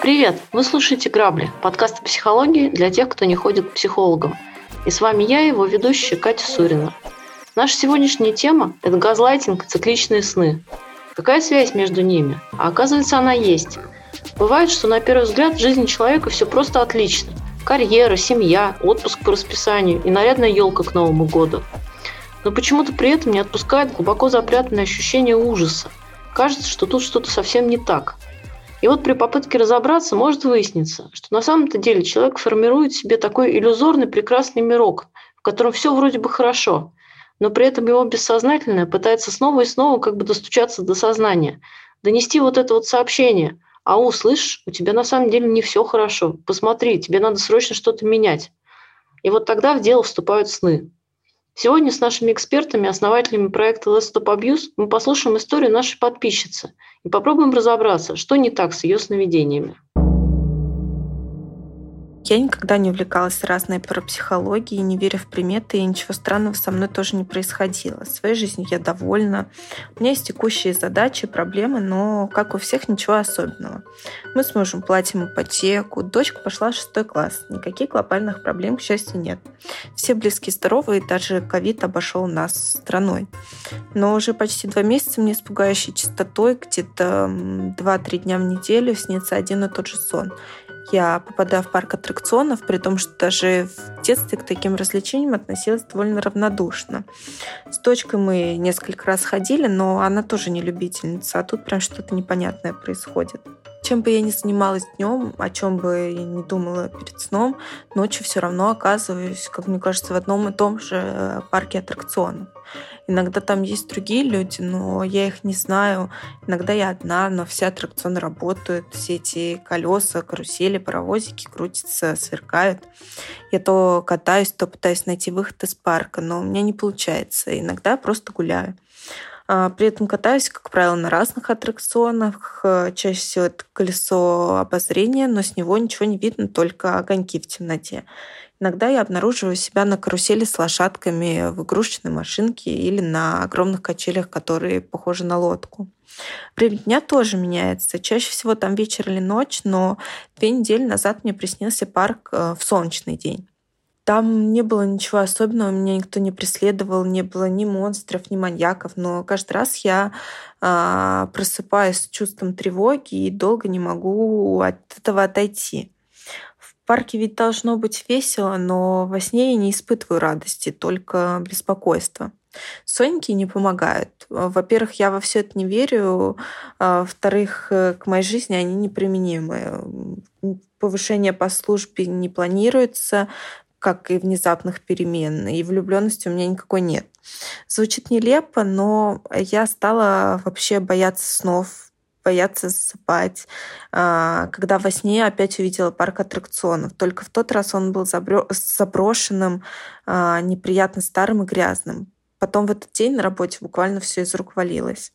Привет! Вы слушаете «Грабли» – подкаст о психологии для тех, кто не ходит к психологам. И с вами я, его ведущая Катя Сурина. Наша сегодняшняя тема – это газлайтинг и цикличные сны. Какая связь между ними? А оказывается, она есть. Бывает, что на первый взгляд в жизни человека все просто отлично. Карьера, семья, отпуск по расписанию и нарядная елка к Новому году. Но почему-то при этом не отпускает глубоко запрятанное ощущение ужаса. Кажется, что тут что-то совсем не так. И вот при попытке разобраться может выясниться, что на самом-то деле человек формирует себе такой иллюзорный прекрасный мирок, в котором все вроде бы хорошо, но при этом его бессознательное пытается снова и снова как бы достучаться до сознания, донести вот это вот сообщение – Ау, слышишь, у тебя на самом деле не все хорошо. Посмотри, тебе надо срочно что-то менять. И вот тогда в дело вступают сны. Сегодня с нашими экспертами, основателями проекта Let's Stop Abuse мы послушаем историю нашей подписчицы и попробуем разобраться, что не так с ее сновидениями. Я никогда не увлекалась разной парапсихологией, не веря в приметы, и ничего странного со мной тоже не происходило. Своей жизнью я довольна. У меня есть текущие задачи, проблемы, но, как у всех, ничего особенного. Мы с мужем платим ипотеку, дочка пошла в шестой класс. Никаких глобальных проблем, к счастью, нет. Все близкие здоровы, и даже ковид обошел нас страной. Но уже почти два месяца мне с пугающей частотой, где-то 2-3 дня в неделю, снится один и тот же сон я попадаю в парк аттракционов, при том, что даже в детстве к таким развлечениям относилась довольно равнодушно. С дочкой мы несколько раз ходили, но она тоже не любительница, а тут прям что-то непонятное происходит. Чем бы я ни занималась днем, о чем бы я ни думала перед сном, ночью все равно оказываюсь, как мне кажется, в одном и том же э, парке аттракционов. Иногда там есть другие люди, но я их не знаю. Иногда я одна, но все аттракционы работают, все эти колеса, карусели, паровозики крутятся, сверкают. Я то катаюсь, то пытаюсь найти выход из парка, но у меня не получается. Иногда я просто гуляю. А, при этом катаюсь, как правило, на разных аттракционах. Э, чаще всего это колесо обозрения, но с него ничего не видно, только огоньки в темноте. Иногда я обнаруживаю себя на карусели с лошадками в игрушечной машинке или на огромных качелях, которые похожи на лодку. Время дня тоже меняется. Чаще всего там вечер или ночь, но две недели назад мне приснился парк э, в солнечный день. Там не было ничего особенного, меня никто не преследовал, не было ни монстров, ни маньяков, но каждый раз я э, просыпаюсь с чувством тревоги и долго не могу от этого отойти. В парке ведь должно быть весело, но во сне я не испытываю радости, только беспокойство. Соньки не помогают. Во-первых, я во все это не верю. А, во-вторых, э, к моей жизни они неприменимы. Повышение по службе не планируется, как и внезапных перемен, и влюбленности у меня никакой нет. Звучит нелепо, но я стала вообще бояться снов, бояться засыпать. А, когда во сне опять увидела парк аттракционов. Только в тот раз он был заброшенным, а, неприятно старым и грязным. Потом в этот день на работе буквально все из рук валилось.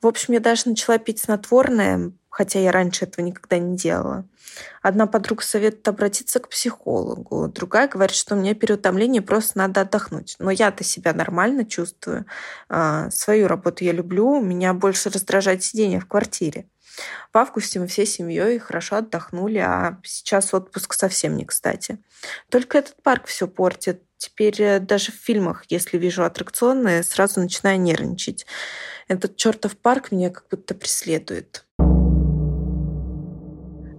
В общем, я даже начала пить снотворное, хотя я раньше этого никогда не делала. Одна подруга советует обратиться к психологу, другая говорит, что мне переутомление просто надо отдохнуть. Но я-то себя нормально чувствую. А, свою работу я люблю, меня больше раздражает сидение в квартире. В августе мы всей семьей хорошо отдохнули, а сейчас отпуск совсем не кстати. Только этот парк все портит. Теперь э, даже в фильмах, если вижу аттракционы, сразу начинаю нервничать. Этот чертов парк меня как будто преследует.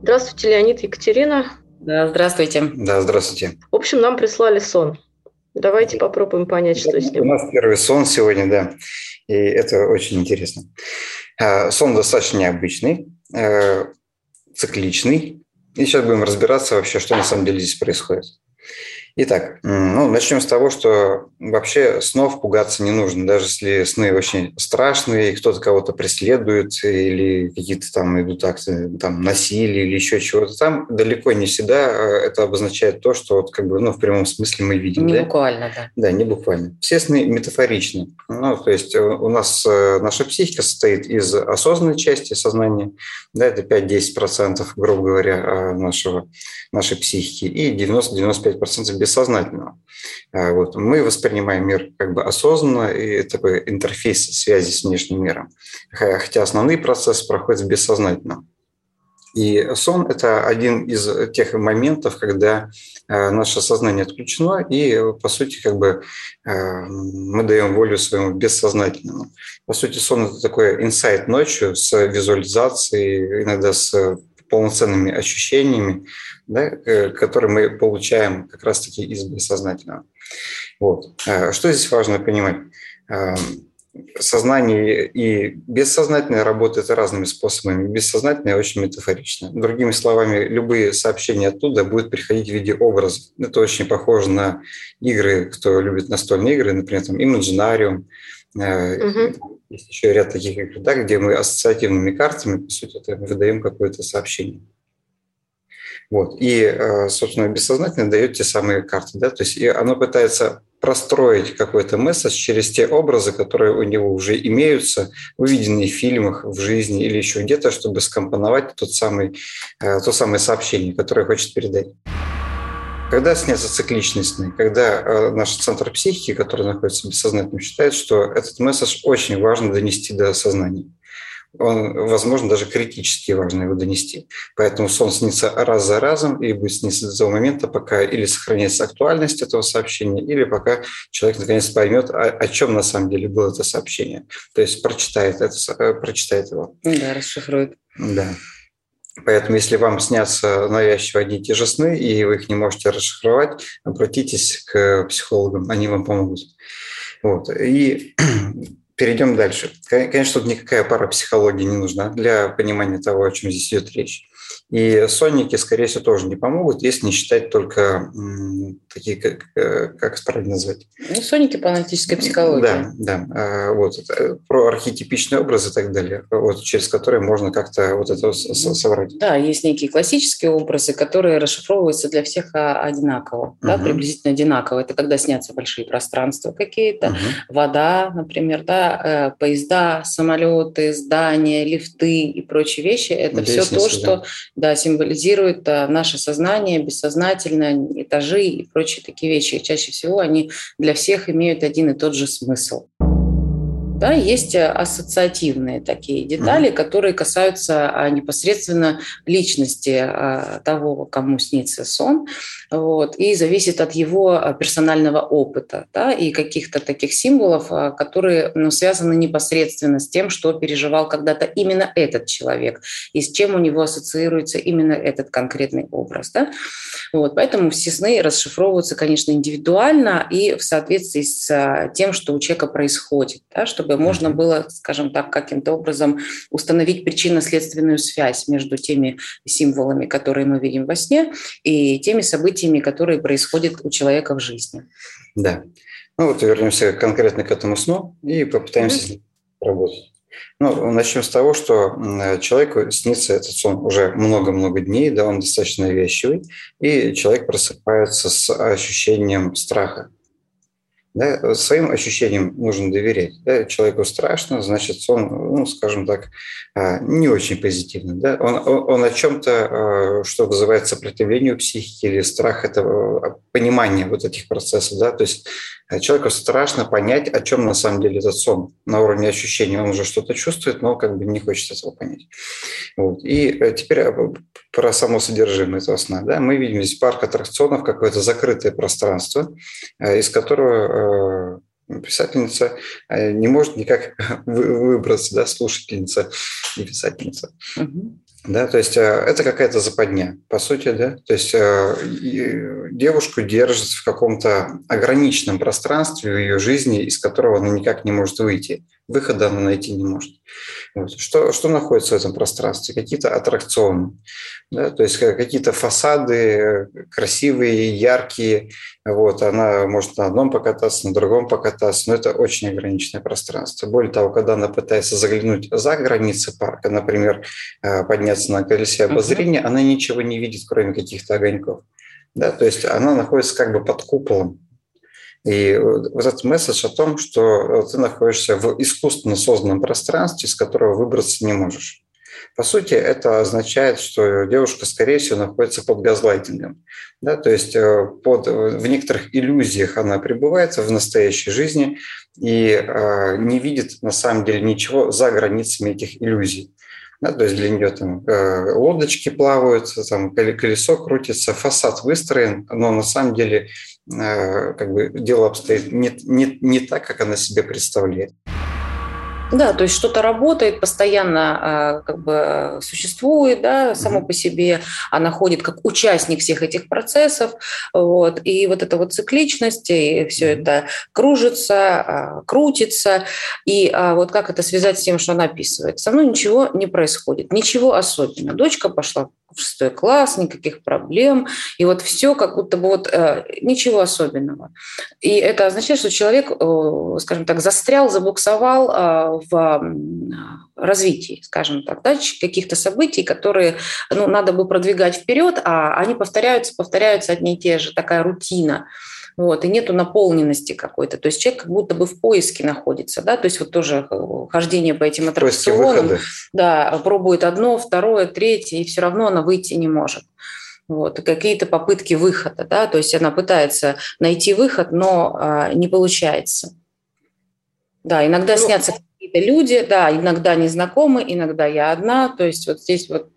Здравствуйте, Леонид Екатерина. Да, здравствуйте. Да, здравствуйте. В общем, нам прислали сон. Давайте попробуем понять, что с ним. У нас первый сон сегодня, да, и это очень интересно. А, сон достаточно необычный, э, цикличный. И сейчас будем разбираться вообще, что на самом деле здесь происходит. Итак, ну, начнем с того, что вообще снов пугаться не нужно, даже если сны очень страшные, кто-то кого-то преследует или какие-то там идут акты там, насилия или еще чего-то там, далеко не всегда э, это обозначает то, что вот, как бы, ну, в прямом смысле мы видим. Не да? буквально, да. Да, не буквально. Все сны метафоричны. Ну, то есть э, у нас э, наша психика состоит из осознанной части сознания, да, это 5-10%, грубо говоря, нашего, нашей психики, и 90-95% без бессознательного. Вот. Мы воспринимаем мир как бы осознанно, и такой интерфейс связи с внешним миром. Хотя основные процессы проходят в бессознательном. И сон – это один из тех моментов, когда э, наше сознание отключено, и, по сути, как бы э, мы даем волю своему бессознательному. По сути, сон – это такой инсайт ночью с визуализацией, иногда с полноценными ощущениями, да, э, которые мы получаем как раз-таки из бессознательного. Вот. Что здесь важно понимать? Сознание и бессознательное работает разными способами. Бессознательное очень метафорично. Другими словами, любые сообщения оттуда будут приходить в виде образа. Это очень похоже на игры, кто любит настольные игры, например, там Imaginarium. Угу. Есть еще ряд таких игр, да, где мы ассоциативными картами, по сути, это выдаем какое-то сообщение. Вот. И, э, собственно, бессознательно дает те самые карты. Да? То есть и оно пытается простроить какой-то месседж через те образы, которые у него уже имеются, увиденные в фильмах, в жизни или еще где-то, чтобы скомпоновать тот самый, э, то самое сообщение, которое хочет передать. Когда снятся цикличные сны? Когда э, наш центр психики, который находится в бессознательном, считает, что этот месседж очень важно донести до сознания он, возможно, даже критически важно его донести. Поэтому сон снится раз за разом и будет сниться до того момента, пока или сохраняется актуальность этого сообщения, или пока человек наконец поймет, о, о чем на самом деле было это сообщение. То есть прочитает, это, э, прочитает его. Да, расшифрует. Да. Поэтому, если вам снятся навязчиво одни и те же сны, и вы их не можете расшифровать, обратитесь к психологам, они вам помогут. Вот. И Перейдем дальше. Конечно, тут никакая пара психологии не нужна для понимания того, о чем здесь идет речь. И сонники, скорее всего, тоже не помогут, если не считать только такие, как, э, как правильно назвать? Ну, сонники по аналитической психологии. Да, да. А, вот. Э, про архетипичный образ и так далее, вот, через которые можно как-то вот это соврать. Да, есть некие классические образы, которые расшифровываются для всех а, одинаково, угу. да, приблизительно одинаково. Это когда снятся большие пространства какие-то, угу. вода, например, да, э, поезда, самолеты, здания, лифты и прочие вещи. Это Лестницы, все то, что да, символизирует а, наше сознание, бессознательное, этажи и прочие такие вещи. чаще всего они для всех имеют один и тот же смысл. Да, есть э, ассоциативные такие детали, mm-hmm. которые касаются а, непосредственно личности а, того, кому снится сон, вот, и зависит от его а, персонального опыта да, и каких-то таких символов, которые ну, связаны непосредственно с тем, что переживал когда-то именно этот человек и с чем у него ассоциируется именно этот конкретный образ. Да? Вот, поэтому все сны расшифровываются, конечно, индивидуально и в соответствии с тем, что у человека происходит, да, чтобы можно было, скажем так, каким-то образом установить причинно-следственную связь между теми символами, которые мы видим во сне, и теми событиями, которые происходят у человека в жизни. Да. Ну вот вернемся конкретно к этому сну и попытаемся mm-hmm. работать. Ну, начнем с того, что человеку снится этот сон уже много-много дней, да, он достаточно навязчивый, и человек просыпается с ощущением страха. Да, своим ощущениям нужно доверять. Да, человеку страшно, значит, он, ну, скажем так, а, не очень позитивный. Да? Он, он о чем-то, а, что вызывает сопротивление у психики или страх, это а, понимание вот этих процессов. Да? То есть человеку страшно понять, о чем на самом деле этот сон. На уровне ощущений он уже что-то чувствует, но как бы не хочет этого понять. Вот. И э, теперь про само содержимое этого сна. Да? Мы видим здесь парк аттракционов, какое-то закрытое пространство, э, из которого э, писательница э, не может никак выбраться, да, слушательница и писательница. Угу. Да, то есть это какая-то западня, по сути, да. То есть девушку держит в каком-то ограниченном пространстве в ее жизни, из которого она никак не может выйти выхода она найти не может. Вот. Что, что находится в этом пространстве? Какие-то аттракционы, да? то есть какие-то фасады красивые, яркие. Вот. Она может на одном покататься, на другом покататься, но это очень ограниченное пространство. Более того, когда она пытается заглянуть за границы парка, например, э, подняться на колесе обозрения, uh-huh. она ничего не видит, кроме каких-то огоньков. Да? То есть она находится как бы под куполом и вот этот месседж о том, что ты находишься в искусственно созданном пространстве, из которого выбраться не можешь. По сути, это означает, что девушка, скорее всего, находится под газлайтингом. Да? То есть э, под, в некоторых иллюзиях она пребывает в настоящей жизни и э, не видит на самом деле ничего за границами этих иллюзий. Да, то есть для нее там э, лодочки плавают, там колесо крутится, фасад выстроен, но на самом деле э, как бы дело обстоит не, не, не так, как она себе представляет. Да, то есть что-то работает, постоянно а, как бы существует, да, само по себе, она ходит как участник всех этих процессов, вот, и вот эта вот цикличность, и все это кружится, а, крутится, и а, вот как это связать с тем, что она описывает? Со мной ничего не происходит, ничего особенного. Дочка пошла в шестой класс, никаких проблем. И вот все как будто бы вот э, ничего особенного. И это означает, что человек, э, скажем так, застрял, забуксовал э, в развитии, скажем так, да, каких-то событий, которые ну, надо бы продвигать вперед, а они повторяются, повторяются одни и те же, такая рутина вот, и нету наполненности какой-то. То есть человек как будто бы в поиске находится, да, то есть вот тоже э, хождение по этим аттракционам, да, пробует одно, второе, третье, и все равно она выйти не может. Вот, какие-то попытки выхода, да, то есть она пытается найти выход, но а, не получается. Да, иногда ну, снятся какие-то люди, да, иногда незнакомы, иногда я одна, то есть вот здесь вот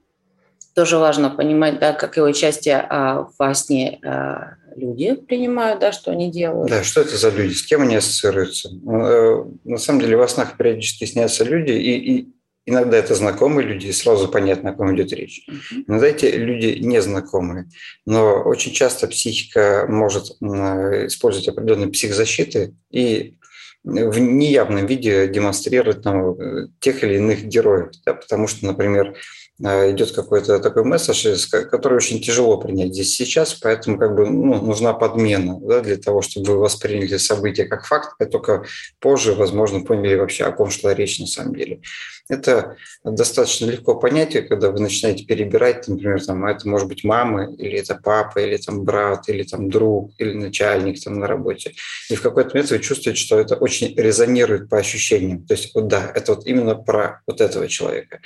тоже важно понимать, да, какое участие а, во сне а, люди принимают, да, что они делают. Да, что это за люди, с кем они ассоциируются? Ну, э, на самом деле во снах периодически снятся люди, и, и иногда это знакомые люди, и сразу понятно, о ком идет речь. Иногда эти люди незнакомые, но очень часто психика может использовать определенные психзащиты и в неявном виде демонстрировать нам э, тех или иных героев. Да, потому что, например, Э, идет какой-то такой месседж, который очень тяжело принять здесь сейчас, поэтому как бы ну, нужна подмена да, для того, чтобы вы восприняли события как факт, и только позже, возможно, поняли вообще, о ком шла речь на самом деле. Это достаточно легко понять, когда вы начинаете перебирать, например, там, это может быть мама, или это папа, или там брат, или там друг, или начальник там на работе. И в какой-то момент вы чувствуете, что это очень резонирует по ощущениям. То есть вот да, это вот именно про вот этого человека.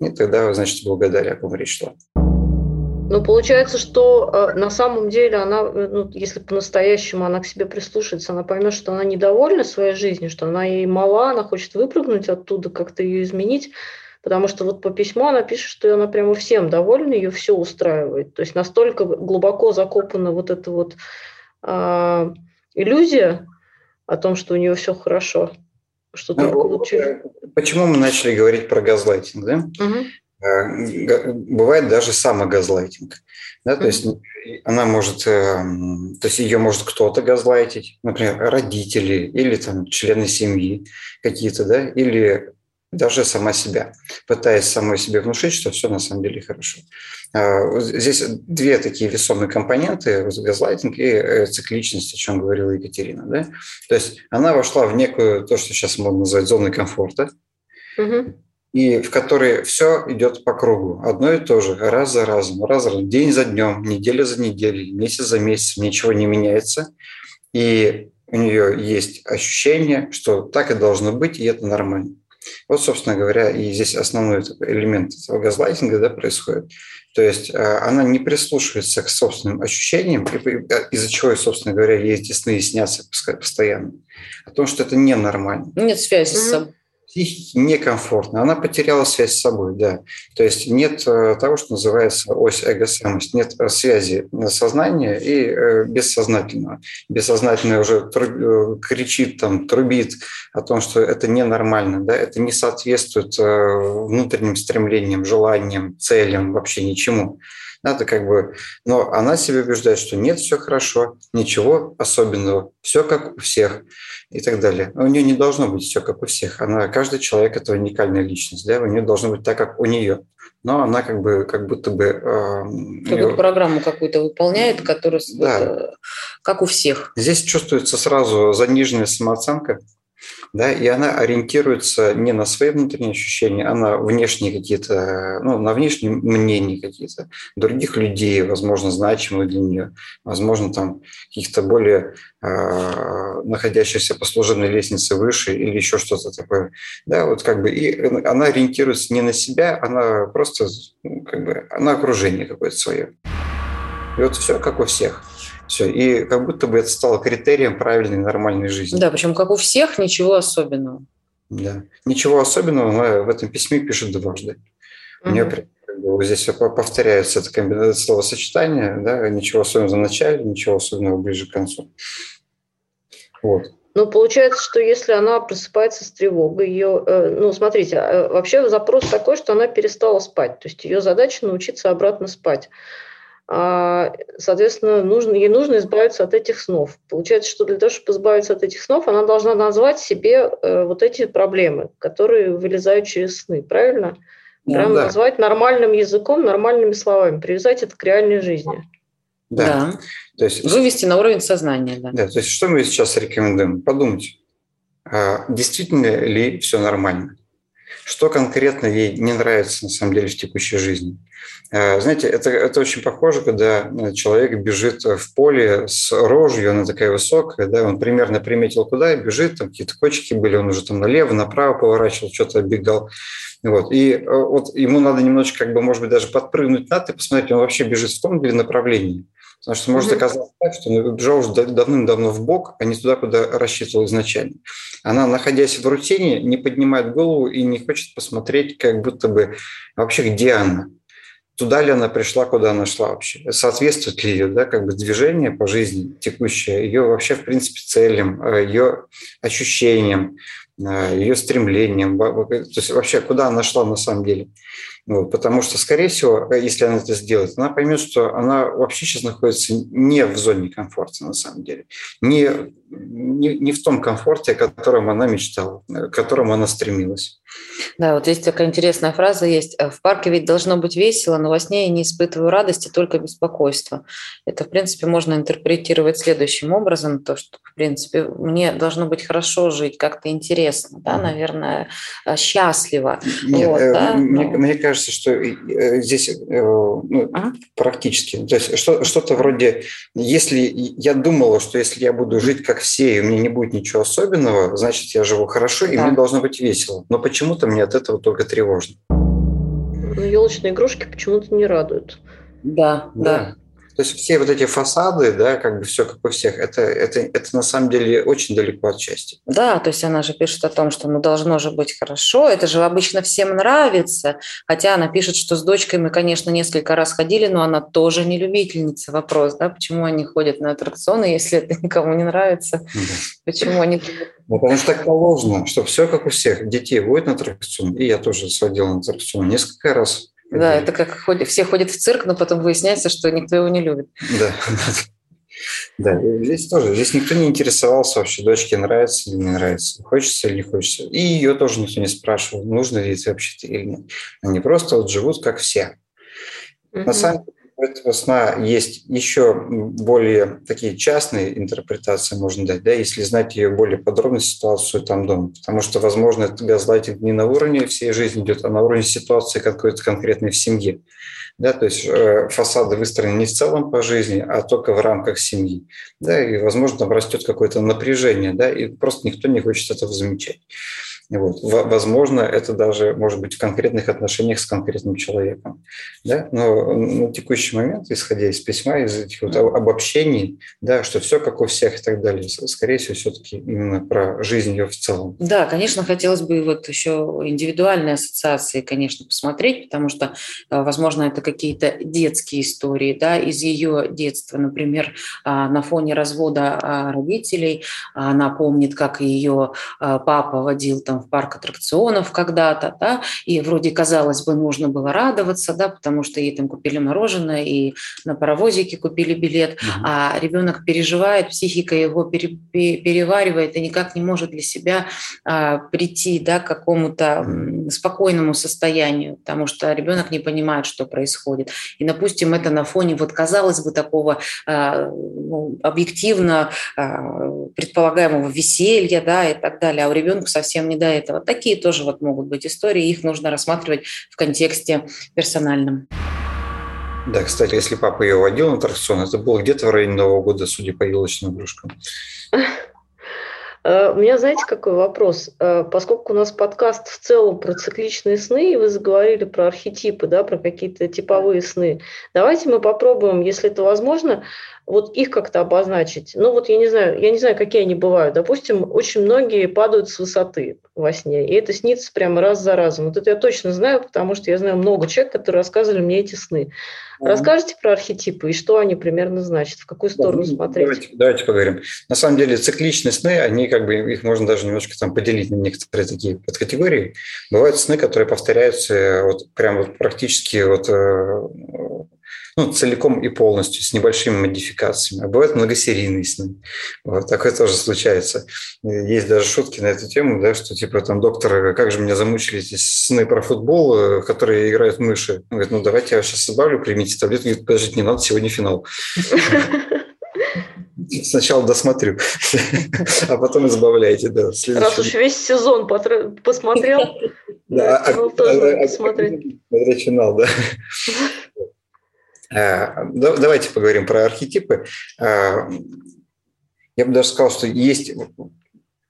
И тогда, значит, благодаря кому речь шла. Ну, получается, что э, на самом деле она, э, ну, если по-настоящему она к себе прислушается, она поймет, что она недовольна своей жизнью, что она ей мала, она хочет выпрыгнуть оттуда, как-то ее изменить, потому что вот по письму она пишет, что она прямо всем довольна, ее все устраивает. То есть настолько глубоко закопана вот эта вот э, иллюзия о том, что у нее все хорошо, что ну, только лучше. Почему мы начали говорить про газлайтинг, да? Угу. Бывает даже самогазлайтинг. Да, то есть она может, эм, то есть ее может кто-то газлайтить, например, родители или там члены семьи какие-то, да, или даже сама себя, пытаясь самой себе внушить, что все на самом деле хорошо. А, здесь две такие весомые компоненты – газлайтинг и э, цикличность, о чем говорила Екатерина. Да? То есть она вошла в некую, то, что сейчас можно назвать зоной комфорта, угу. и в которой все идет по кругу, одно и то же, раз за разом, раз за разом, день за днем, неделя за неделей, месяц за месяцем, ничего не меняется. И у нее есть ощущение, что так и должно быть, и это нормально. Вот, собственно говоря, и здесь основной элемент этого газлайтинга да, происходит. То есть а, она не прислушивается к собственным ощущениям, а, из-за чего, собственно говоря, ей эти сны снятся постоянно. О том, что это ненормально. Нет связи mm-hmm. с собой психике некомфортно, она потеряла связь с собой, да. То есть нет э, того, что называется ось эго-самость, нет э, связи сознания и э, бессознательного. Бессознательное уже кричит, там, трубит о том, что это ненормально, да, это не соответствует внутренним стремлениям, желаниям, целям, вообще ничему. Это как бы, но она себе убеждает, что нет, все хорошо, ничего особенного, все как у всех и так далее. У нее не должно быть все как у всевсех. Она, каждый человек – это уникальная личность, да, у нее должно быть так, как у нее. Но она как бы, как будто бы… Э, как будто программу какую-то выполняет, которая да. вот, как у всех. Здесь чувствуется сразу заниженная самооценка, да, и она ориентируется не на свои внутренние ощущения, а на внешние какие-то, ну, на внешние мнения какие-то других людей, возможно, значимых для нее, возможно, там каких-то более э, находящихся по служебной лестнице выше или еще что-то такое, да, вот как бы, и она ориентируется не на себя, она просто, ну, как бы, на окружение какое-то свое. И вот все как у всех. Все. И как будто бы это стало критерием правильной нормальной жизни. Да, причем как у всех, ничего особенного. Да. Ничего особенного она в этом письме пишет дважды. Mm-hmm. У нее бы, здесь повторяется это комбинация словосочетание, да, ничего особенного в начале, ничего особенного ближе к концу. Вот. Ну, получается, что если она просыпается с тревогой, ее, э, ну, смотрите, а, вообще запрос такой, что она перестала спать. То есть ее задача научиться обратно спать. А, соответственно, нужно, ей нужно избавиться от этих снов. Получается, что для того, чтобы избавиться от этих снов, она должна назвать себе э, вот эти проблемы, которые вылезают через сны, правильно? Ну Прям да. назвать нормальным языком, нормальными словами, привязать это к реальной жизни. Да. да. То есть, Вывести на уровень сознания. Да. да. То есть что мы сейчас рекомендуем? Подумать, а действительно ли все нормально? Что конкретно ей не нравится на самом деле в текущей жизни? Э, знаете, это, это очень похоже, когда э, человек бежит в поле с рожью, она такая высокая, да, он примерно приметил, куда и бежит, там какие-то кочки были, он уже там налево, направо поворачивал, что-то оббегал. Вот. И э, вот ему надо немножечко, как бы, может быть, даже подпрыгнуть над и посмотреть, он вообще бежит в том или направлении. Потому что может оказаться так, что он бежал уже давным-давно в бок, а не туда, куда рассчитывал изначально. Она, находясь в рутине, не поднимает голову и не хочет посмотреть, как будто бы вообще где она туда ли она пришла, куда она шла вообще, соответствует ли ее да, как бы движение по жизни текущее, ее вообще, в принципе, целям, э, ее ощущениям, ее стремлениям, то есть вообще куда она шла на самом деле. Вот, потому что, скорее всего, если она это сделает, она поймет, что она вообще сейчас находится не в зоне комфорта на самом деле, не, не, не в том комфорте, о котором она мечтала, к которому она стремилась. Да, вот здесь такая интересная фраза есть. В парке ведь должно быть весело, но во сне я не испытываю радости, только беспокойство. Это, в принципе, можно интерпретировать следующим образом, то, что, в принципе, мне должно быть хорошо жить, как-то интересно, да, наверное, счастливо. Нет, вот, э, да? мне, но... мне кажется, что э, здесь э, ну, ага. практически. То есть что, что-то вроде, если я думала, что если я буду жить как все, и у меня не будет ничего особенного, значит, я живу хорошо, и да. мне должно быть весело. Но почему-то мне от этого только тревожно. Но елочные игрушки почему-то не радуют. Да, да. да. То есть все вот эти фасады, да, как бы все как у всех, это, это, это на самом деле очень далеко от счастья. Да, то есть она же пишет о том, что ну должно же быть хорошо, это же обычно всем нравится, хотя она пишет, что с дочкой мы, конечно, несколько раз ходили, но она тоже не любительница. Вопрос, да, почему они ходят на аттракционы, если это никому не нравится? Да. Почему они... Ну, потому что так положено, что все как у всех. Детей водят на аттракцион, и я тоже сводил на аттракцион несколько раз. Да, это как все ходят в цирк, но потом выясняется, что никто его не любит. Да. Да, здесь тоже. Здесь никто не интересовался вообще, дочке нравится или не нравится, хочется или не хочется. И ее тоже никто не спрашивал, нужно ли это вообще или нет. Они просто вот живут как все. Mm-hmm. На самом деле этого сна есть еще более такие частные интерпретации можно дать, да, если знать ее более подробно, ситуацию там дома. Потому что, возможно, это газлайтинг не на уровне всей жизни идет, а на уровне ситуации какой-то конкретной в семье. Да, то есть э, фасады выстроены не в целом по жизни, а только в рамках семьи. Да, и, возможно, там растет какое-то напряжение, да, и просто никто не хочет этого замечать. Вот. Возможно, это даже может быть в конкретных отношениях с конкретным человеком. Да? Но на текущий момент, исходя из письма, из этих вот обобщений, да, что все как у всех и так далее, скорее всего, все-таки именно про жизнь ее в целом. Да, конечно, хотелось бы вот еще индивидуальные ассоциации, конечно, посмотреть, потому что, э, возможно, это какие-то детские истории да, из ее детства. Например, а, на фоне развода а, родителей она помнит, как ее а, папа водил там там в парк аттракционов когда-то, да, и вроде, казалось бы, нужно было радоваться, да, потому что ей там купили мороженое и на паровозике купили билет, угу. а ребенок переживает, психика его пере, переваривает и никак не может для себя а, прийти да, к какому-то спокойному состоянию, потому что ребенок не понимает, что происходит. И, допустим, это на фоне, вот казалось бы, такого а, ну, объективно а, предполагаемого веселья, да, и так далее, а у ребенка совсем не до этого. Такие тоже вот могут быть истории, их нужно рассматривать в контексте персональном. Да, кстати, если папа ее водил на аттракцион, это было где-то в районе Нового года, судя по елочным игрушкам. Э, у меня, знаете, какой вопрос? Э, поскольку у нас подкаст в целом про цикличные сны, и вы заговорили про архетипы, да, про какие-то типовые сны, давайте мы попробуем, если это возможно, вот их как-то обозначить. Ну вот я не знаю, я не знаю, какие они бывают. Допустим, очень многие падают с высоты во сне, и это снится прямо раз за разом. Вот это я точно знаю, потому что я знаю много человек, которые рассказывали мне эти сны. Расскажите про архетипы и что они примерно значат, в какую сторону да, ну, смотреть? Давайте, давайте поговорим. На самом деле цикличные сны, они как бы, их можно даже немножко там поделить на некоторые такие подкатегории. Бывают сны, которые повторяются вот прям вот практически вот э, ну, целиком и полностью, с небольшими модификациями. А бывают многосерийные сны. Вот, такое тоже случается. Есть даже шутки на эту тему, да, что типа там доктор, как же меня замучили эти сны про футбол, в э, которые играют мыши. Он говорит, ну давайте я вас сейчас добавлю, примите таблетку. Говорит, подождите, не надо, сегодня финал. Сначала досмотрю, а потом избавляйте. Да, Раз уж весь сезон посмотрел, да, а, а, а, посмотреть. Смотреть финал, да. Э, давайте поговорим про архетипы. Э, я бы даже сказал, что есть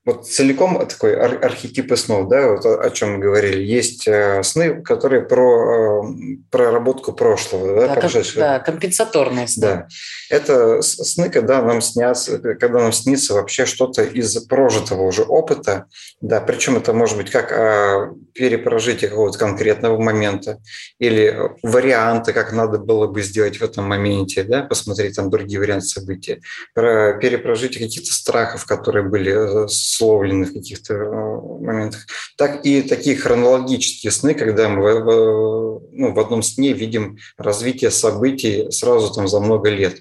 вот целиком такой ар- архетипы снов, да, вот о, о чем мы говорили. Есть э, сны, которые про э, проработку прошлого, да, да, прошедшего. Да, компенсаторные сны. Да. Это сны, когда нам снятся, когда нам снится вообще что-то из прожитого уже опыта, да, причем это может быть как о перепрожитии какого-то конкретного момента или варианты, как надо было бы сделать в этом моменте, да, посмотреть там другие варианты событий, про перепрожитие каких-то страхов, которые были э, условлены в каких-то э, моментах, так и такие хронологические сны, когда мы в, ну, в одном сне видим развитие событий сразу там за много лет.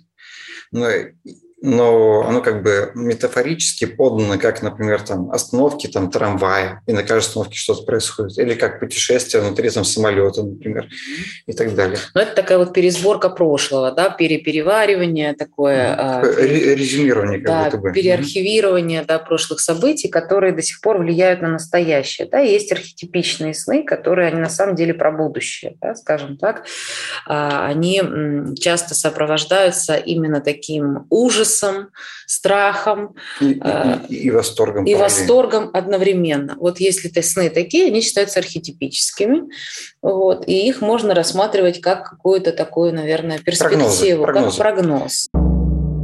Но но оно как бы метафорически подано, как, например, там остановки там трамвая, и на каждой остановке что-то происходит, или как путешествие внутри там самолета, например, и так далее. Но это такая вот пересборка прошлого, да, перепереваривание такое. А, резюмирование как да, будто бы. переархивирование да, прошлых событий, которые до сих пор влияют на настоящее. Да, есть архетипичные сны, которые они на самом деле про будущее, да, скажем так. А, они часто сопровождаются именно таким ужасом, ужасом, страхом. И, и, э, и, и восторгом. И восторгом одновременно. Вот если это сны такие, они считаются архетипическими. Вот, и их можно рассматривать как какую-то такую, наверное, перспективу, прогнозы, прогнозы. как прогноз.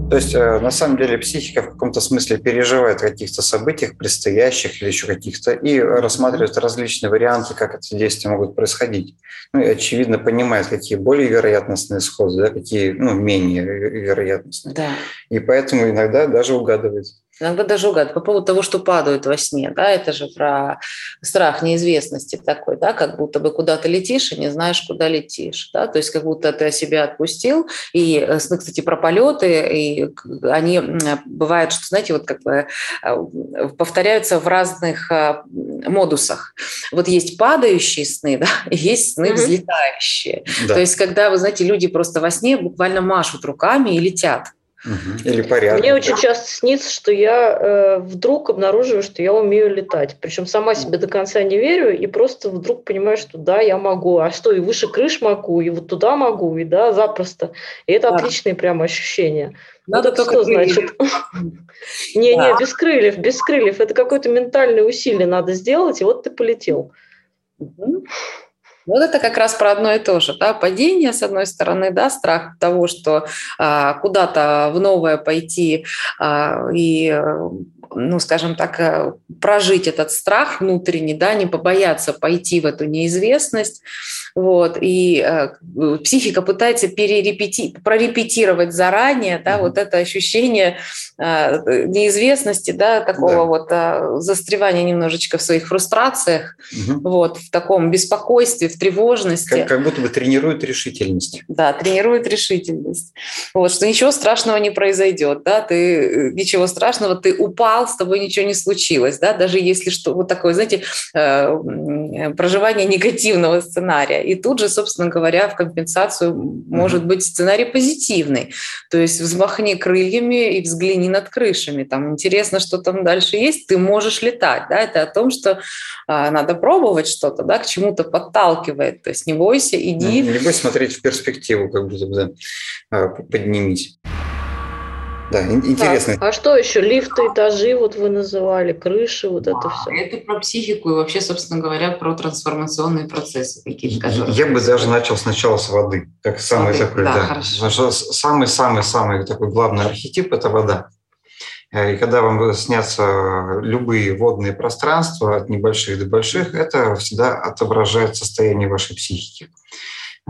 То есть, э, на самом деле, психика в каком-то смысле переживает о каких-то событиях, предстоящих или еще каких-то, и рассматривает различные варианты, как эти действия могут происходить. Ну и, очевидно, понимает, какие более вероятностные исходы, да, какие ну, менее вероятностные. Да. И поэтому иногда даже угадывает. Иногда даже угадывают. По поводу того, что падают во сне, да, это же про страх неизвестности такой, да, как будто бы куда то летишь и не знаешь, куда летишь, да, то есть как будто ты себя отпустил. И э, сны, кстати, про полеты, и они бывают, что, знаете, вот как бы э, повторяются в разных э, модусах. Вот есть падающие сны, да, и есть сны взлетающие. Да. То есть когда, вы знаете, люди просто во сне буквально машут руками и летят. Или порядок. Мне очень часто снится, что я э, вдруг обнаруживаю, что я умею летать. Причем сама себе до конца не верю и просто вдруг понимаю, что да, я могу. А что, и выше крыш могу, и вот туда могу, и да, запросто. И это да. отличные прямо ощущения. Надо вот это что значит? Не-не, без крыльев, без крыльев. Это какое-то ментальное усилие надо сделать, и вот ты полетел. Вот это как раз про одно и то же. Да? Падение, с одной стороны, да, страх того, что а, куда-то в новое пойти а, и ну, скажем так, э, прожить этот страх внутренний, да, не побояться пойти в эту неизвестность, вот, и э, психика пытается перерепети, прорепетировать заранее, да, mm-hmm. вот это ощущение э, неизвестности, да, такого да. вот э, застревания немножечко в своих фрустрациях, mm-hmm. вот, в таком беспокойстве, в тревожности. Как, как будто бы тренирует решительность. Да, тренирует решительность. Вот, что ничего страшного не произойдет, да, ты, э, ничего страшного, ты упал, с тобой ничего не случилось, да, даже если что, вот такое, знаете, э, проживание негативного сценария. И тут же, собственно говоря, в компенсацию может быть сценарий позитивный. То есть взмахни крыльями и взгляни над крышами. Там интересно, что там дальше есть, ты можешь летать. Да? Это о том, что а, надо пробовать что-то, да, к чему-то подталкивает. То есть не бойся, иди. Не бойся смотреть в перспективу, как будто бы да, а, поднимись. Да, интересно. Так, а что еще? Лифты, этажи, вот вы называли, крыши, вот это все. Это про психику и вообще, собственно говоря, про трансформационные процессы какие-то. Я бы даже начал сначала с воды, как самый воды. такой, да, да. Хорошо. самый-самый-самый такой главный архетип – это вода. Э, и когда вам снятся любые водные пространства от небольших до больших, это всегда отображает состояние вашей психики.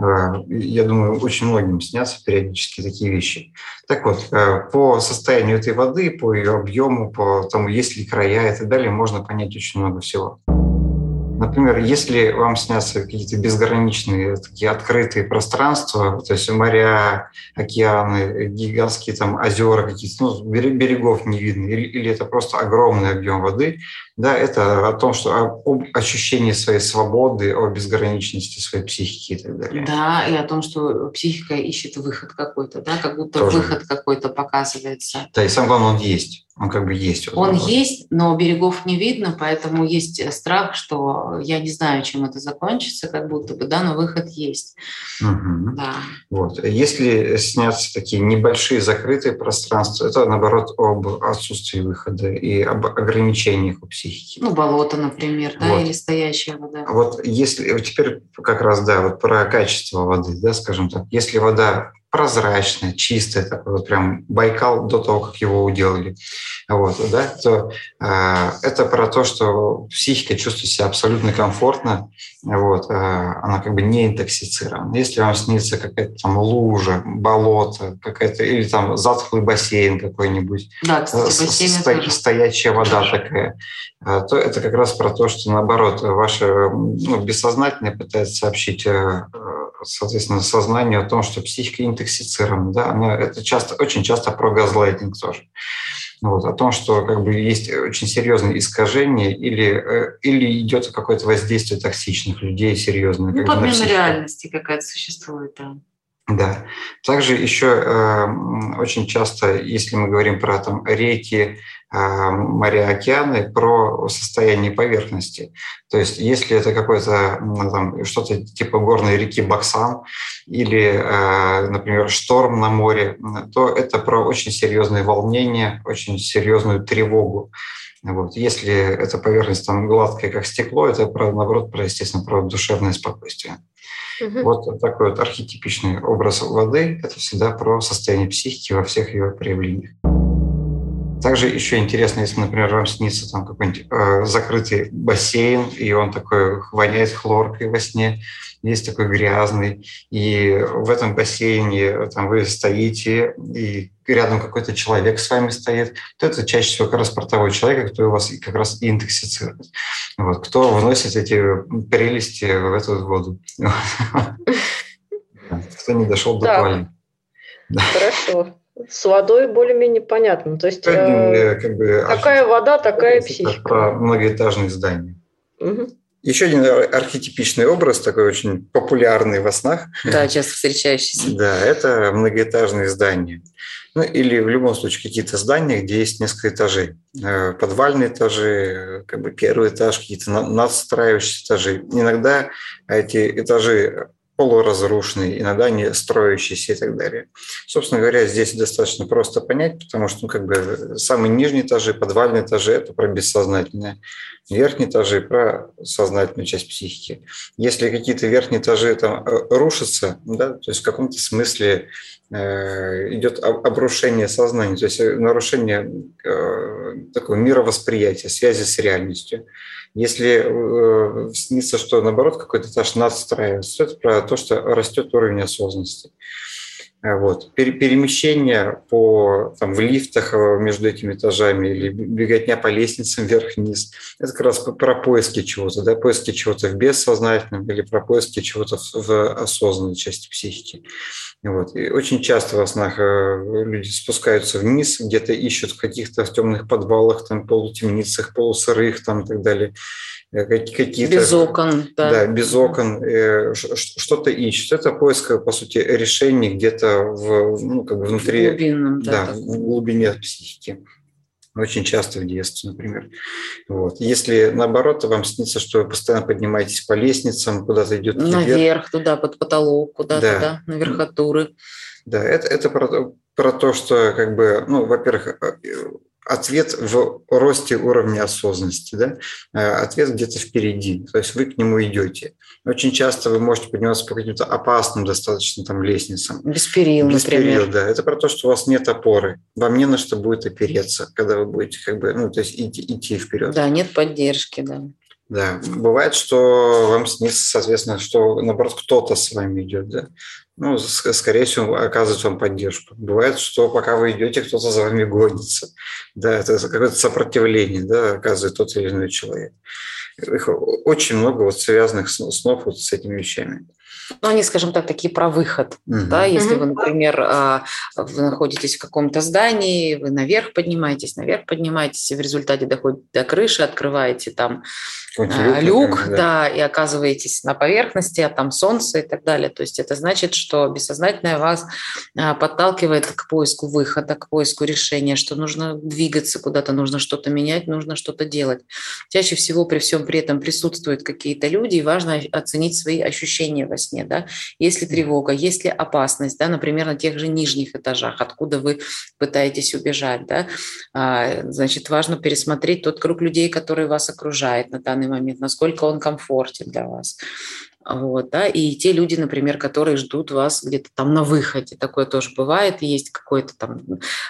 Э, я думаю, очень многим снятся периодически такие вещи. Так вот, э, по состоянию этой воды, по ее объему, по тому, есть ли края и так далее, можно понять очень много всего. Например, если вам снятся какие-то безграничные такие открытые пространства, то есть моря, океаны, гигантские там озера какие-то, ну, берегов не видно, или, или это просто огромный объем воды, да, это о том, что об ощущении своей свободы, о безграничности своей психики и так далее. Да, и о том, что психика ищет выход какой-то, да, как будто Тоже. выход какой-то показывается. Да, и самое главное, он есть. Он как бы есть. Он вот. есть, но берегов не видно, поэтому есть страх, что я не знаю, чем это закончится, как будто бы, да, но выход есть. Угу. Да. Вот. Если сняться такие небольшие закрытые пространства, это наоборот об отсутствии выхода и об ограничениях у психики. Ну, болото, например, да, вот. или стоящая вода. Вот если теперь как раз, да, вот про качество воды, да, скажем так, если вода прозрачное, чистое, такой вот прям Байкал до того, как его уделали, вот, да, то э, это про то, что психика чувствует себя абсолютно комфортно, вот, э, она как бы не интоксицирована. Если вам снится какая-то там лужа, болото, какая-то, или там затхлый бассейн какой-нибудь, да, кстати, э, бассейн сто, стоячая вода такая, э, то это как раз про то, что наоборот, ваше ну, бессознательное пытается сообщить э, соответственно, сознанию о том, что психика интоксицирована. Да? Она, это часто, очень часто про газлайтинг тоже. Вот, о том, что как бы есть очень серьезные искажения или, э, или идет какое-то воздействие токсичных людей серьезное. Ну, подмена реальности какая-то существует там. Да. Также еще э, очень часто, если мы говорим про там, реки, моря, океаны, про состояние поверхности. То есть если это какое-то ну, что-то типа горной реки Баксан или, э, например, шторм на море, то это про очень серьезные волнения, очень серьезную тревогу. Вот. Если эта поверхность там гладкая, как стекло, это, про, наоборот, про, естественно, про душевное спокойствие. Угу. Вот такой вот архетипичный образ воды – это всегда про состояние психики во всех ее проявлениях. Также еще интересно, если, например, вам снится там какой-нибудь э, закрытый бассейн, и он такой воняет хлоркой во сне, есть такой грязный, и в этом бассейне там вы стоите, и рядом какой-то человек с вами стоит, то это чаще всего как раз портовой человек, кто вас как раз интоксицирует. Вот, кто вносит эти прелести в эту воду. Кто не дошел до туалета. Хорошо. С водой более-менее понятно. То есть э, как бы, какая вода, такая психика. Про многоэтажные здания. Угу. Еще один архетипичный образ, такой очень популярный во снах. Да, часто встречающийся. Да, это многоэтажные здания. Ну, или в любом случае какие-то здания, где есть несколько этажей. Э, подвальные этажи, как бы первый этаж, какие-то надстраивающиеся этажи. Иногда эти этажи полуразрушенные, иногда не строящиеся и так далее. Собственно говоря, здесь достаточно просто понять, потому что ну, как бы самые нижние этажи, подвальные этажи – это про бессознательное. Верхние этажи – про сознательную часть психики. Если какие-то верхние этажи там э, рушатся, да, то есть в каком-то смысле идет обрушение сознания, то есть нарушение такого мировосприятия, связи с реальностью. Если снится, что наоборот какой-то этаж надстраивается, это про то, что растет уровень осознанности. Вот. Перемещение по, там, в лифтах э, между этими этажами или беготня по лестницам вверх-вниз. Это как раз про поиски чего-то, да, поиски чего-то в бессознательном или про поиски чего-то в осознанной части психики. Вот. И очень часто во снах э, люди спускаются вниз, где-то ищут в каких-то темных подвалах, там, полутемницах, полусырых там, и так далее. Э, какие-то... Без окон, да. Да, без окон. Э, что-то ищет. Это поиск, по сути, решений где-то в, ну, как бы внутри... Глубинном, да. Да, в глубине психики. Очень часто в детстве, например. Вот. Если наоборот, вам снится, что вы постоянно поднимаетесь по лестницам, куда-то идет Наверх, вверх, туда, под потолок, куда-то, да. да, на верхотуры. Да, это, это про, про то, что, как бы, ну, во-первых, э, ответ в росте уровня осознанности, да? Э, ответ где-то впереди, то есть вы к нему идете. Очень часто вы можете подниматься по каким-то опасным достаточно там лестницам. Без перил, Без например. перил, да. Это про то, что у вас нет опоры. Вам не на что будет опереться, когда вы будете как бы, ну, то есть идти, идти вперед. Да, нет поддержки, да. Да, бывает, что вам снится, соответственно, что, наоборот, кто-то с вами идет, да. Ну, скорее всего, оказывает вам поддержку. Бывает, что пока вы идете, кто-то за вами гонится. Да, это какое-то сопротивление, да, оказывает тот или иной человек. Их очень много вот связанных снов вот с этими вещами ну, они, скажем так, такие про выход. Угу. Да, если угу. вы, например, а, вы находитесь в каком-то здании, вы наверх поднимаетесь, наверх поднимаетесь, и в результате доходите до крыши, открываете там люк, люк да. да, и оказываетесь на поверхности, а там солнце и так далее. То есть это значит, что бессознательное вас а, подталкивает к поиску выхода, к поиску решения, что нужно двигаться куда-то, нужно что-то менять, нужно что-то делать. Чаще всего при всем при этом присутствуют какие-то люди, и важно оценить свои ощущения во сне сне, да, есть ли тревога, есть ли опасность, да, например, на тех же нижних этажах, откуда вы пытаетесь убежать, да, а, значит, важно пересмотреть тот круг людей, который вас окружает на данный момент, насколько он комфортен для вас. Вот, да, и те люди, например, которые ждут вас где-то там на выходе, такое тоже бывает, есть какой-то там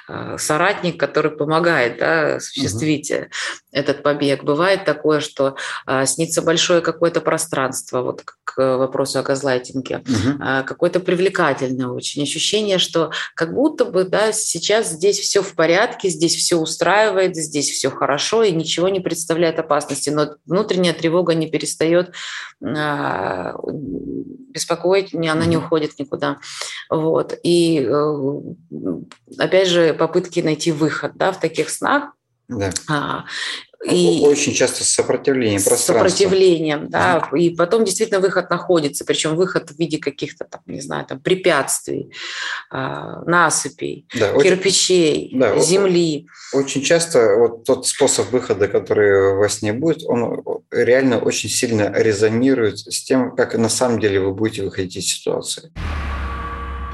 э, соратник, который помогает да, осуществить угу. этот побег. Бывает такое, что э, снится большое какое-то пространство, вот к вопросу о газлайтинге, угу. э, какое-то привлекательное очень ощущение, что как будто бы да, сейчас здесь все в порядке, здесь все устраивает, здесь все хорошо и ничего не представляет опасности, но внутренняя тревога не перестает э, беспокоить, она не уходит никуда. Вот. И э, опять же, попытки найти выход да, в таких снах. Да. И Очень часто с сопротивлением с сопротивлением, да, и потом действительно выход находится, причем выход в виде каких-то там, не знаю, там препятствий, а, насыпей, да, кирпичей, очень, да, земли. Очень часто вот тот способ выхода, который во сне будет, он реально очень сильно резонирует с тем, как на самом деле вы будете выходить из ситуации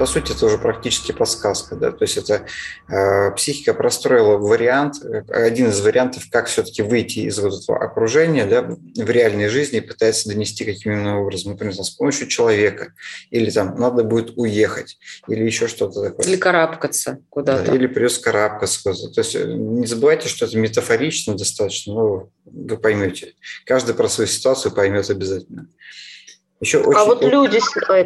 по сути, это уже практически подсказка. Да? То есть это э, психика простроила вариант, э, один из вариантов, как все-таки выйти из вот этого окружения да, в реальной жизни и пытается донести каким именно образом, например, с помощью человека, или там надо будет уехать, или еще что-то такое. Или карабкаться куда-то. Да, или придется карабкаться куда-то. То есть э, не забывайте, что это метафорично достаточно, но вы поймете. Каждый про свою ситуацию поймет обязательно. Еще а очень... А вот люди,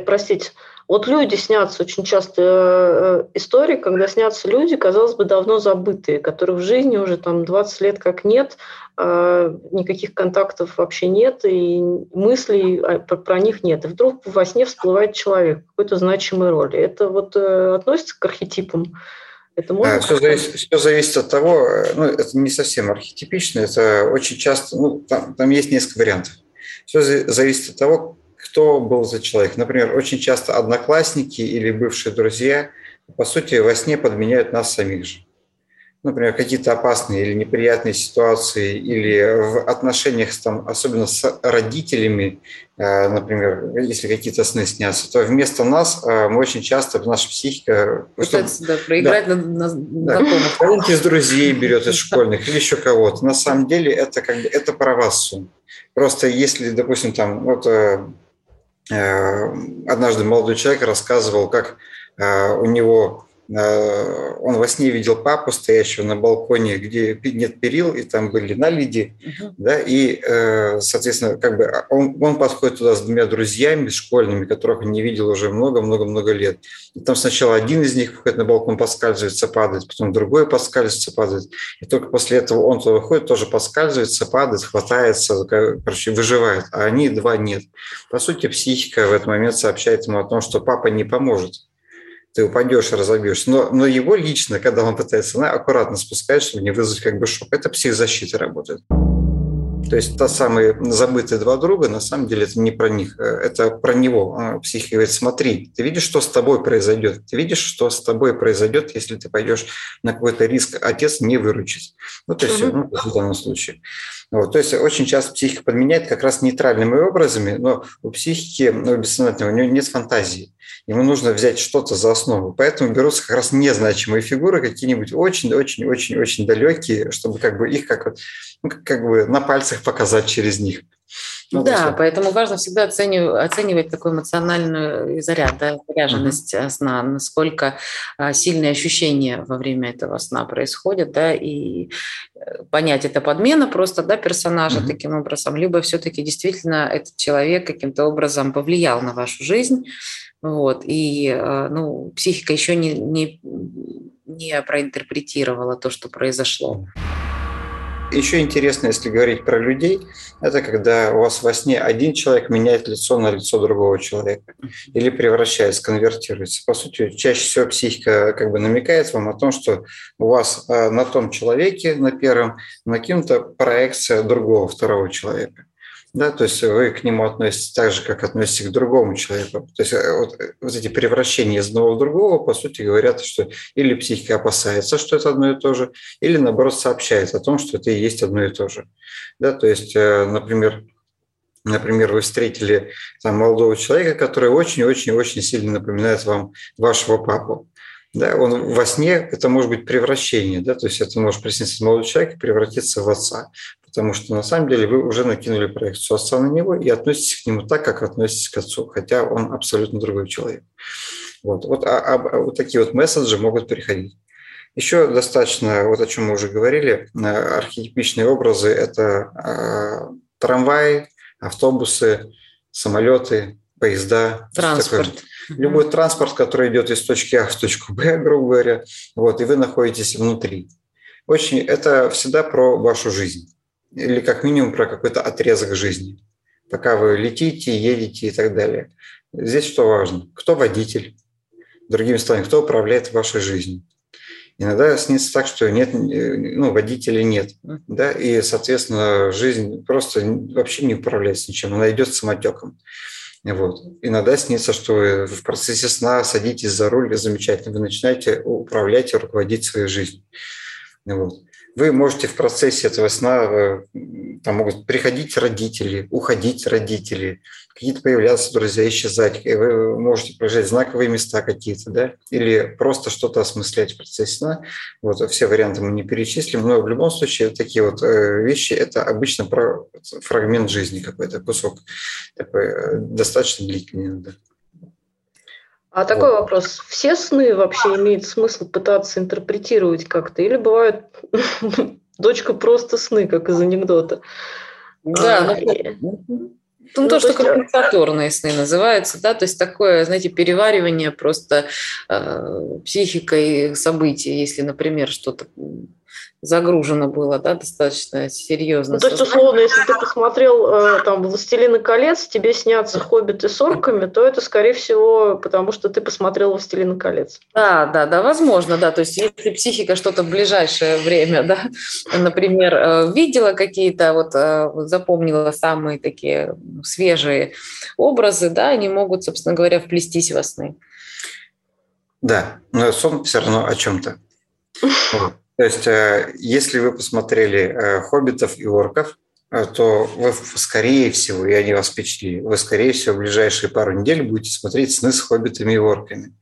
простите, вот люди снятся, очень часто э, истории, когда снятся люди, казалось бы, давно забытые, которых в жизни уже там 20 лет как нет, э, никаких контактов вообще нет, и мыслей про них нет. И вдруг во сне всплывает человек какой-то значимой роли. Это вот э, относится к архетипам? Это можно все, зависит, все зависит от того, ну, это не совсем архетипично, это очень часто, ну, там, там есть несколько вариантов. Все зависит от того, кто был за человек. Например, очень часто одноклассники или бывшие друзья, по сути, во сне подменяют нас самих же. Например, какие-то опасные или неприятные ситуации, или в отношениях, там, особенно с родителями, э, например, если какие-то сны снятся, то вместо нас э, мы очень часто, наша психика... Пытается, да, проиграть да, на, на да, Кого-нибудь из друзей берет, из школьных, или еще кого-то. На самом деле это, как бы, это про вас сон. Просто если, допустим, там, вот э, Э, однажды молодой человек рассказывал, как у него Э, он во сне видел папу, стоящего на балконе, где нет перил, и там были наледи, uh-huh. да, и, э, соответственно, как бы а, он, он подходит туда с двумя друзьями школьными, которых он не видел уже много-много-много лет. И там сначала один из них выходит на балкон, поскальзывается, падает, потом другой поскальзывается, падает. И только после этого он туда выходит, тоже поскальзывается, падает, хватается, короче, выживает, а они два нет. По сути, психика в этот момент сообщает ему о том, что папа не поможет ты упадешь, разобьешься. Но, но его лично, когда он пытается, она аккуратно спускает, чтобы не вызвать как бы шок. Это психозащита работает. То есть та самые забытые два друга, на самом деле это не про них, э, это про него. А, психика говорит, смотри, ты видишь, что с тобой произойдет. Ты видишь, что с тобой произойдет, если ты пойдешь на какой-то риск, отец не выручит. Ну, то есть, ну, в данном случае. Вот, то есть очень часто психика подменяет как раз нейтральными образами, но у психики, ну, бессознательного, у него нет фантазии. Ему нужно взять что-то за основу. Поэтому берутся как раз незначимые фигуры, какие-нибудь очень-очень-очень-очень далекие, чтобы как бы их как, ну, как бы на пальцах показать через них. Ну, да, все. поэтому важно всегда оценивать, оценивать такой эмоциональный заряд, да, заряженность uh-huh. сна, насколько а, сильные ощущения во время этого сна происходят, да, и э, понять, это подмена просто, да, персонажа uh-huh. таким образом, либо все-таки действительно этот человек каким-то образом повлиял на вашу жизнь, вот, и, э, ну, психика еще не, не, не проинтерпретировала то, что произошло. Еще интересно, если говорить про людей, это когда у вас во сне один человек меняет лицо на лицо другого человека или превращается, конвертируется. По сути, чаще всего психика как бы намекает вам о том, что у вас э, на том человеке, на первом, накинута проекция другого, второго человека. Да, то есть вы к нему относитесь так же, как относитесь к другому человеку. То есть э, вот, э, вот эти превращения из одного в другого, по сути, говорят, что или психика опасается, что это одно и то же, или, наоборот, сообщает о том, что это и есть одно и то же. Да, то есть, э, например, Например, вы встретили там, молодого человека, который очень-очень-очень сильно напоминает вам вашего папу. Да, он во сне, это может быть превращение, да, то есть это может присниться молодой человек и превратиться в отца потому что на самом деле вы уже накинули проекцию отца на него и относитесь к нему так, как относитесь к отцу, хотя он абсолютно другой человек. Вот, вот, а, а, а вот такие вот месседжи могут переходить. Еще достаточно, вот о чем мы уже говорили, э, архетипичные образы – это э, трамваи, автобусы, самолеты, поезда. Транспорт. Любой транспорт, который идет из точки А в точку Б, грубо говоря, вот, и вы находитесь внутри. Очень, это всегда про вашу жизнь или как минимум про какой-то отрезок жизни, пока вы летите, едете и так далее. Здесь что важно? Кто водитель? Другими словами, кто управляет вашей жизнью? Иногда снится так, что нет, ну, водителя нет, да, и, соответственно, жизнь просто вообще не управляется ничем, она идет самотеком. Вот. Иногда снится, что вы в процессе сна садитесь за руль, замечательно, вы начинаете управлять и руководить своей жизнью. Вот вы можете в процессе этого сна, э, там могут приходить родители, уходить родители, какие-то появляться друзья, исчезать, и вы можете проезжать знаковые места какие-то, да, или просто что-то осмыслять в процессе сна. Вот все варианты мы не перечислим, но в любом случае такие вот э, вещи – это обычно фрагмент жизни какой-то, кусок такой э, достаточно длительный. Да. А такой вот. вопрос. Все сны вообще имеет смысл пытаться интерпретировать как-то? Или бывают дочка просто сны, как из анекдота? Да, а, ну, ну, ну, то, что компенсаторные сны называются, да, то есть такое, знаете, переваривание просто э, психикой событий, если, например, что-то загружено было, да, достаточно серьезно. Ну, то есть, условно, если ты посмотрел э, там «Властелины колец», тебе снятся «Хоббиты» с орками, то это, скорее всего, потому что ты посмотрел «Властелины колец». Да, да, да, возможно, да. То есть, если психика что-то в ближайшее время, да, например, э, видела какие-то, вот э, запомнила самые такие свежие образы, да, они могут, собственно говоря, вплестись во сны. Да, но сон все равно о чем-то. То есть, э, если вы посмотрели э, «Хоббитов» и «Орков», э, то вы, скорее всего, и они вас впечатлили, вы, скорее всего, в ближайшие пару недель будете смотреть сны с хоббитами и орками.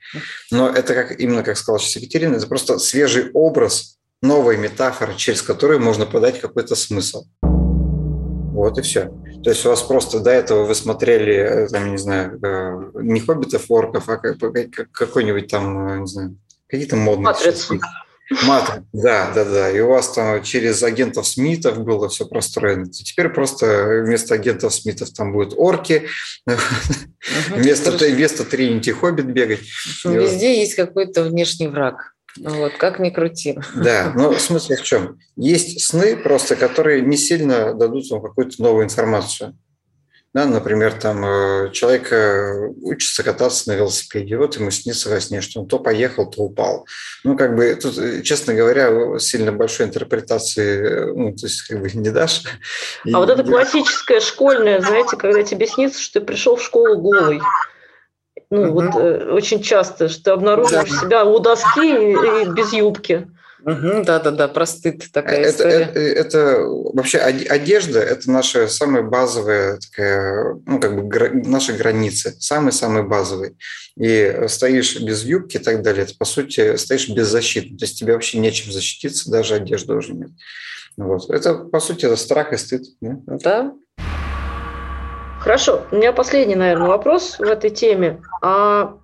Но это, как, именно как сказала сейчас Екатерина, это просто свежий образ, новая метафора, через которую можно подать какой-то смысл. Вот и все. То есть у вас просто до этого вы смотрели, там, не знаю, не «Хоббитов», «Орков», а какой-нибудь там, не знаю, какие-то модные... Матрицу. Матрица, да, да, да. И у вас там через агентов Смитов было все простроено. Теперь просто вместо агентов Смитов там будут орки, вместо, вместо Тринити Хоббит бегать. Везде есть какой-то внешний враг. Вот, как ни крути. Да, но смысл в чем? Есть сны просто, которые не сильно дадут вам какую-то новую информацию. Да, например, там э, человек э, учится кататься на велосипеде, вот ему снится во сне, что он то поехал, то упал. Ну, как бы, тут, э, честно говоря, сильно большой интерпретации, ну, то есть, как бы, не дашь. А и, вот это классическое школьное, знаете, когда тебе снится, что ты пришел в школу голый. Ну, угу. вот э, очень часто, что ты обнаруживаешь да. себя у доски и, и без юбки. Угу, да-да-да, простыд такая это, история. Это, это вообще одежда – это наша самая базовая такая, ну, как бы гра, наши границы, самые-самые базовые. И стоишь без юбки и так далее, это, по сути, стоишь без защиты. То есть тебе вообще нечем защититься, даже одежды уже нет. Вот. Это, по сути, это страх и стыд. Да? да. Хорошо, у меня последний, наверное, вопрос в этой теме. А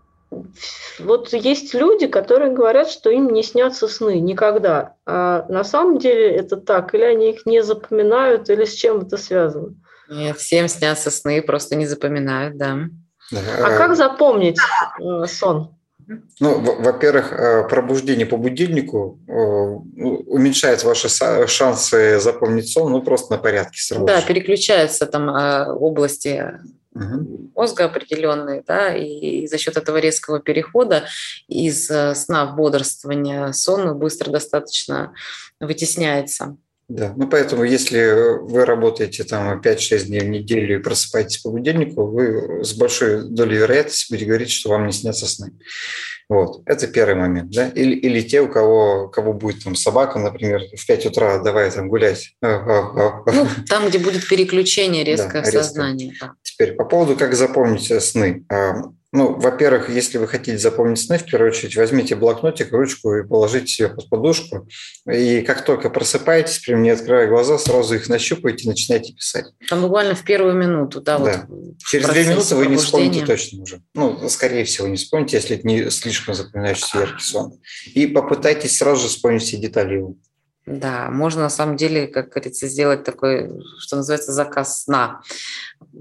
вот есть люди, которые говорят, что им не снятся сны никогда. А на самом деле это так? Или они их не запоминают, или с чем это связано? Нет, всем снятся сны, просто не запоминают, да. А как запомнить э, сон? Ну, во-первых, э, пробуждение по будильнику э, уменьшает ваши шансы запомнить сон, ну, просто на порядке сразу. Да, переключаются там области угу. мозга определенные, да, и за счет этого резкого перехода из э, сна в бодрствование сон быстро достаточно вытесняется. Да, ну поэтому если вы работаете там 5-6 дней в неделю и просыпаетесь по будильнику, вы с большой долей вероятности будете говорить, что вам не снятся сны. Вот, это первый момент, да, или, или те, у кого, кого будет там собака, например, в 5 утра давай там гулять. Ну, там, где будет переключение резкое да, в сознании. Да. Теперь по поводу, как запомнить сны. Ну, во-первых, если вы хотите запомнить сны, в первую очередь возьмите блокнотик, ручку и положите себе под подушку. И как только просыпаетесь, прям не открывая глаза, сразу их нащупаете и начинаете писать. Там буквально в первую минуту, да? да. Вот Через две минуты вы не вспомните точно уже. Ну, скорее всего, не вспомните, если это не слишком запоминающийся яркий сон. И попытайтесь сразу же вспомнить все детали его. Да, можно на самом деле, как говорится, сделать такой, что называется, заказ сна.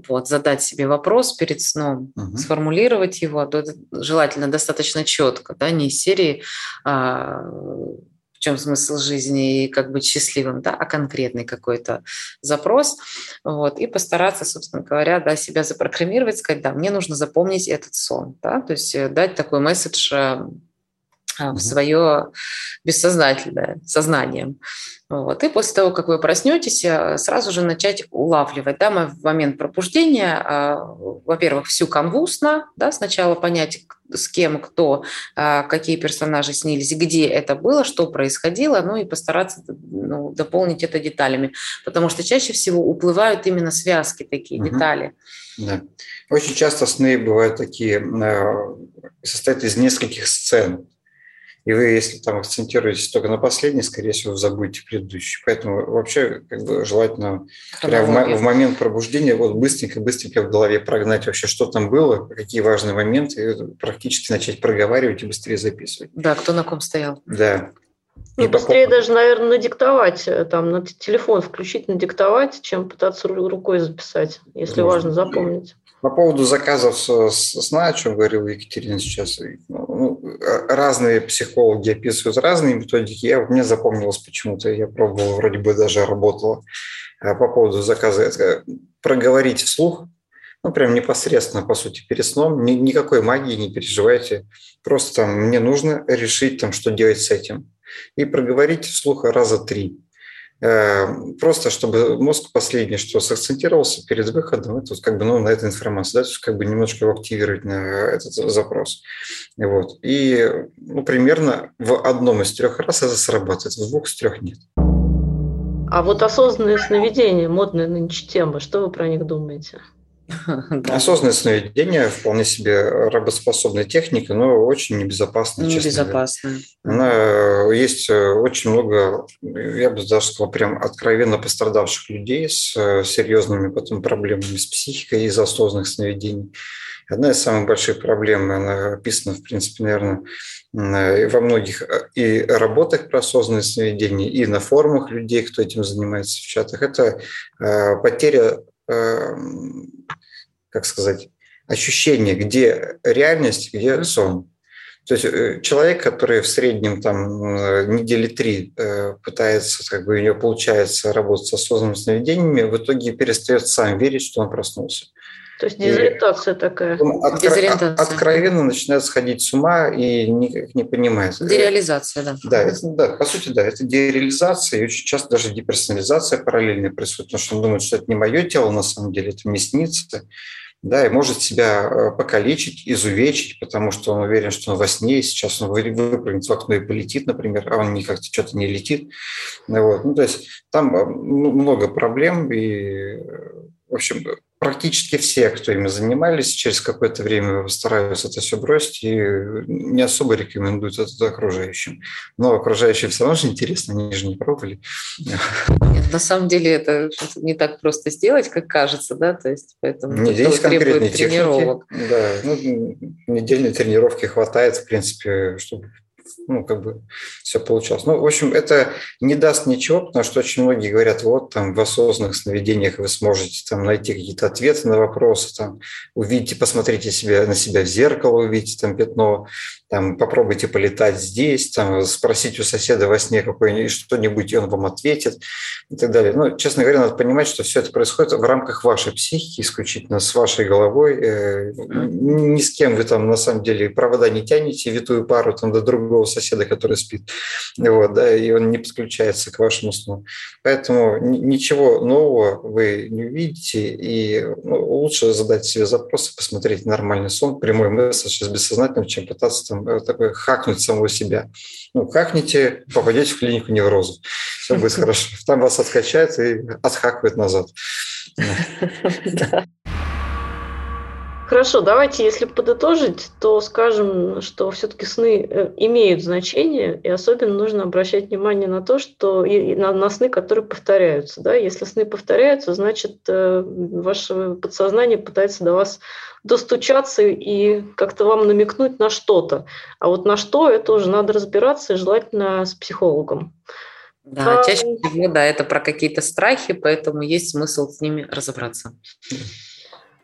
Вот, задать себе вопрос перед сном, угу. сформулировать его, желательно достаточно четко, да, не из серии а, в чем смысл жизни и как быть счастливым, да, а конкретный какой-то запрос, вот, и постараться, собственно говоря, да, себя запрограммировать, сказать, да, мне нужно запомнить этот сон, да, то есть э, дать такой месседж э, а, в свое бессознательное сознание. Вот. И после того, как вы проснетесь, э, сразу же начать улавливать да, в момент пробуждения, а, во-первых, всю канву сна, да, сначала понять, с кем, кто, какие персонажи снились, где это было, что происходило, ну и постараться ну, дополнить это деталями, потому что чаще всего уплывают именно связки такие, угу. детали. Да. Очень часто сны бывают такие, э, состоят из нескольких сцен. И вы, если там акцентируетесь только на последней, скорее всего, забудете предыдущий. Поэтому вообще как бы желательно прямо в, в момент пробуждения вот быстренько-быстренько в голове прогнать вообще, что там было, какие важные моменты, и практически начать проговаривать и быстрее записывать. Да, кто на ком стоял. Да. Ну, и быстрее по... даже, наверное, надиктовать, э, там, на телефон включить, надиктовать, чем пытаться рукой записать, если Можно. важно запомнить. По поводу заказов сна, о чем говорил Екатерина сейчас, ну разные психологи описывают разные методики. Я, мне запомнилось почему-то, я пробовал, вроде бы даже работало. А по поводу заказа, это проговорить вслух, ну, прям непосредственно, по сути, перед сном. Ни, никакой магии, не переживайте. Просто там, мне нужно решить, там, что делать с этим. И проговорить вслух раза три. Э, просто чтобы мозг последний, что сакцентировался перед выходом, это как бы ну, на эту информацию, да, то есть как бы немножко его активировать на этот запрос. Вот. И ну, примерно в одном из трех раз это сработает, в двух из трех нет. А вот осознанные сновидения, модная нынче тема, что вы про них думаете? Осознанное сновидение вполне себе работоспособная техника, но очень небезопасная. Небезопасная. Она есть э, очень много, я бы даже сказал, прям откровенно пострадавших людей с э, серьезными потом проблемами с психикой из-за осознанных сновидений. Одна из самых больших проблем, она описана, в принципе, наверное, во многих и работах про осознанное сновидение, и на форумах людей, кто этим занимается в чатах, это потеря как сказать, ощущение, где реальность, где сон. То есть э, человек, который в среднем там э, недели три э, пытается, как бы у него получается работать с осознанными сновидениями, в итоге перестает сам верить, что он проснулся. То есть дезориентация и такая. Откро- дезориентация. откровенно начинает сходить с ума и никак не понимает. Дереализация, да. Да, это, да, по сути, да, это дереализация, и очень часто даже деперсонализация параллельно происходит, потому что он думает, что это не мое тело на самом деле, это мне снится да, и может себя э, покалечить, изувечить, потому что он уверен, что он во сне, и сейчас он выпрыгнет в окно и полетит, например, а он никак что-то не летит. Вот. Ну, то есть там э, много проблем, и, в общем, практически все, кто ими занимались, через какое-то время стараются это все бросить и не особо рекомендуют это окружающим. Но окружающим все равно же интересно, они же не пробовали. Нет, на самом деле это не так просто сделать, как кажется, да, то есть поэтому не, есть конкретные тренировок. Техники, да, ну, недельной тренировки хватает, в принципе, чтобы ну, как бы все получалось. Ну, в общем, это не даст ничего, потому что очень многие говорят, вот там в осознанных сновидениях вы сможете там найти какие-то ответы на вопросы, там увидите, посмотрите себя, на себя в зеркало, увидите там пятно, там попробуйте полетать здесь, там спросить у соседа во сне какое-нибудь что-нибудь, и он вам ответит и так далее. Ну, честно говоря, надо понимать, что все это происходит в рамках вашей психики, исключительно с вашей головой. Э, ни с кем вы там на самом деле провода не тянете, витую пару там до другого соседа, который спит, вот, да, и он не подключается к вашему сну. Поэтому ничего нового вы не увидите, и ну, лучше задать себе запросы, посмотреть нормальный сон, прямой месседж из бессознательного, чем пытаться там э, такой хакнуть самого себя. Ну, хакните, попадете в клинику неврозов. Все будет хорошо. Там вас откачает и отхакивает назад. Хорошо, давайте, если подытожить, то скажем, что все-таки сны э, имеют значение, и особенно нужно обращать внимание на то, что и на, на сны, которые повторяются. Да? Если сны повторяются, значит, э, ваше подсознание пытается до вас достучаться и как-то вам намекнуть на что-то. А вот на что, это уже надо разбираться, и желательно с психологом. Да, а, чаще всего, да, это про какие-то страхи, поэтому есть смысл с ними разобраться.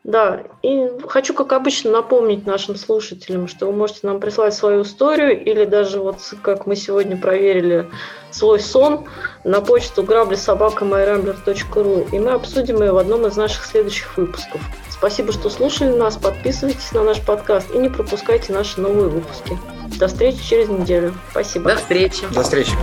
Да, и хочу, как обычно, напомнить нашим слушателям, что вы можете нам прислать свою историю или даже вот, как мы сегодня проверили, свой сон на почту грабли.собака.майрамблер.ру и мы обсудим ее в одном из наших следующих выпусков. Спасибо, что слушали нас, подписывайтесь на наш подкаст и не пропускайте наши новые выпуски. До встречи через неделю. Спасибо. До встречи. До встречи.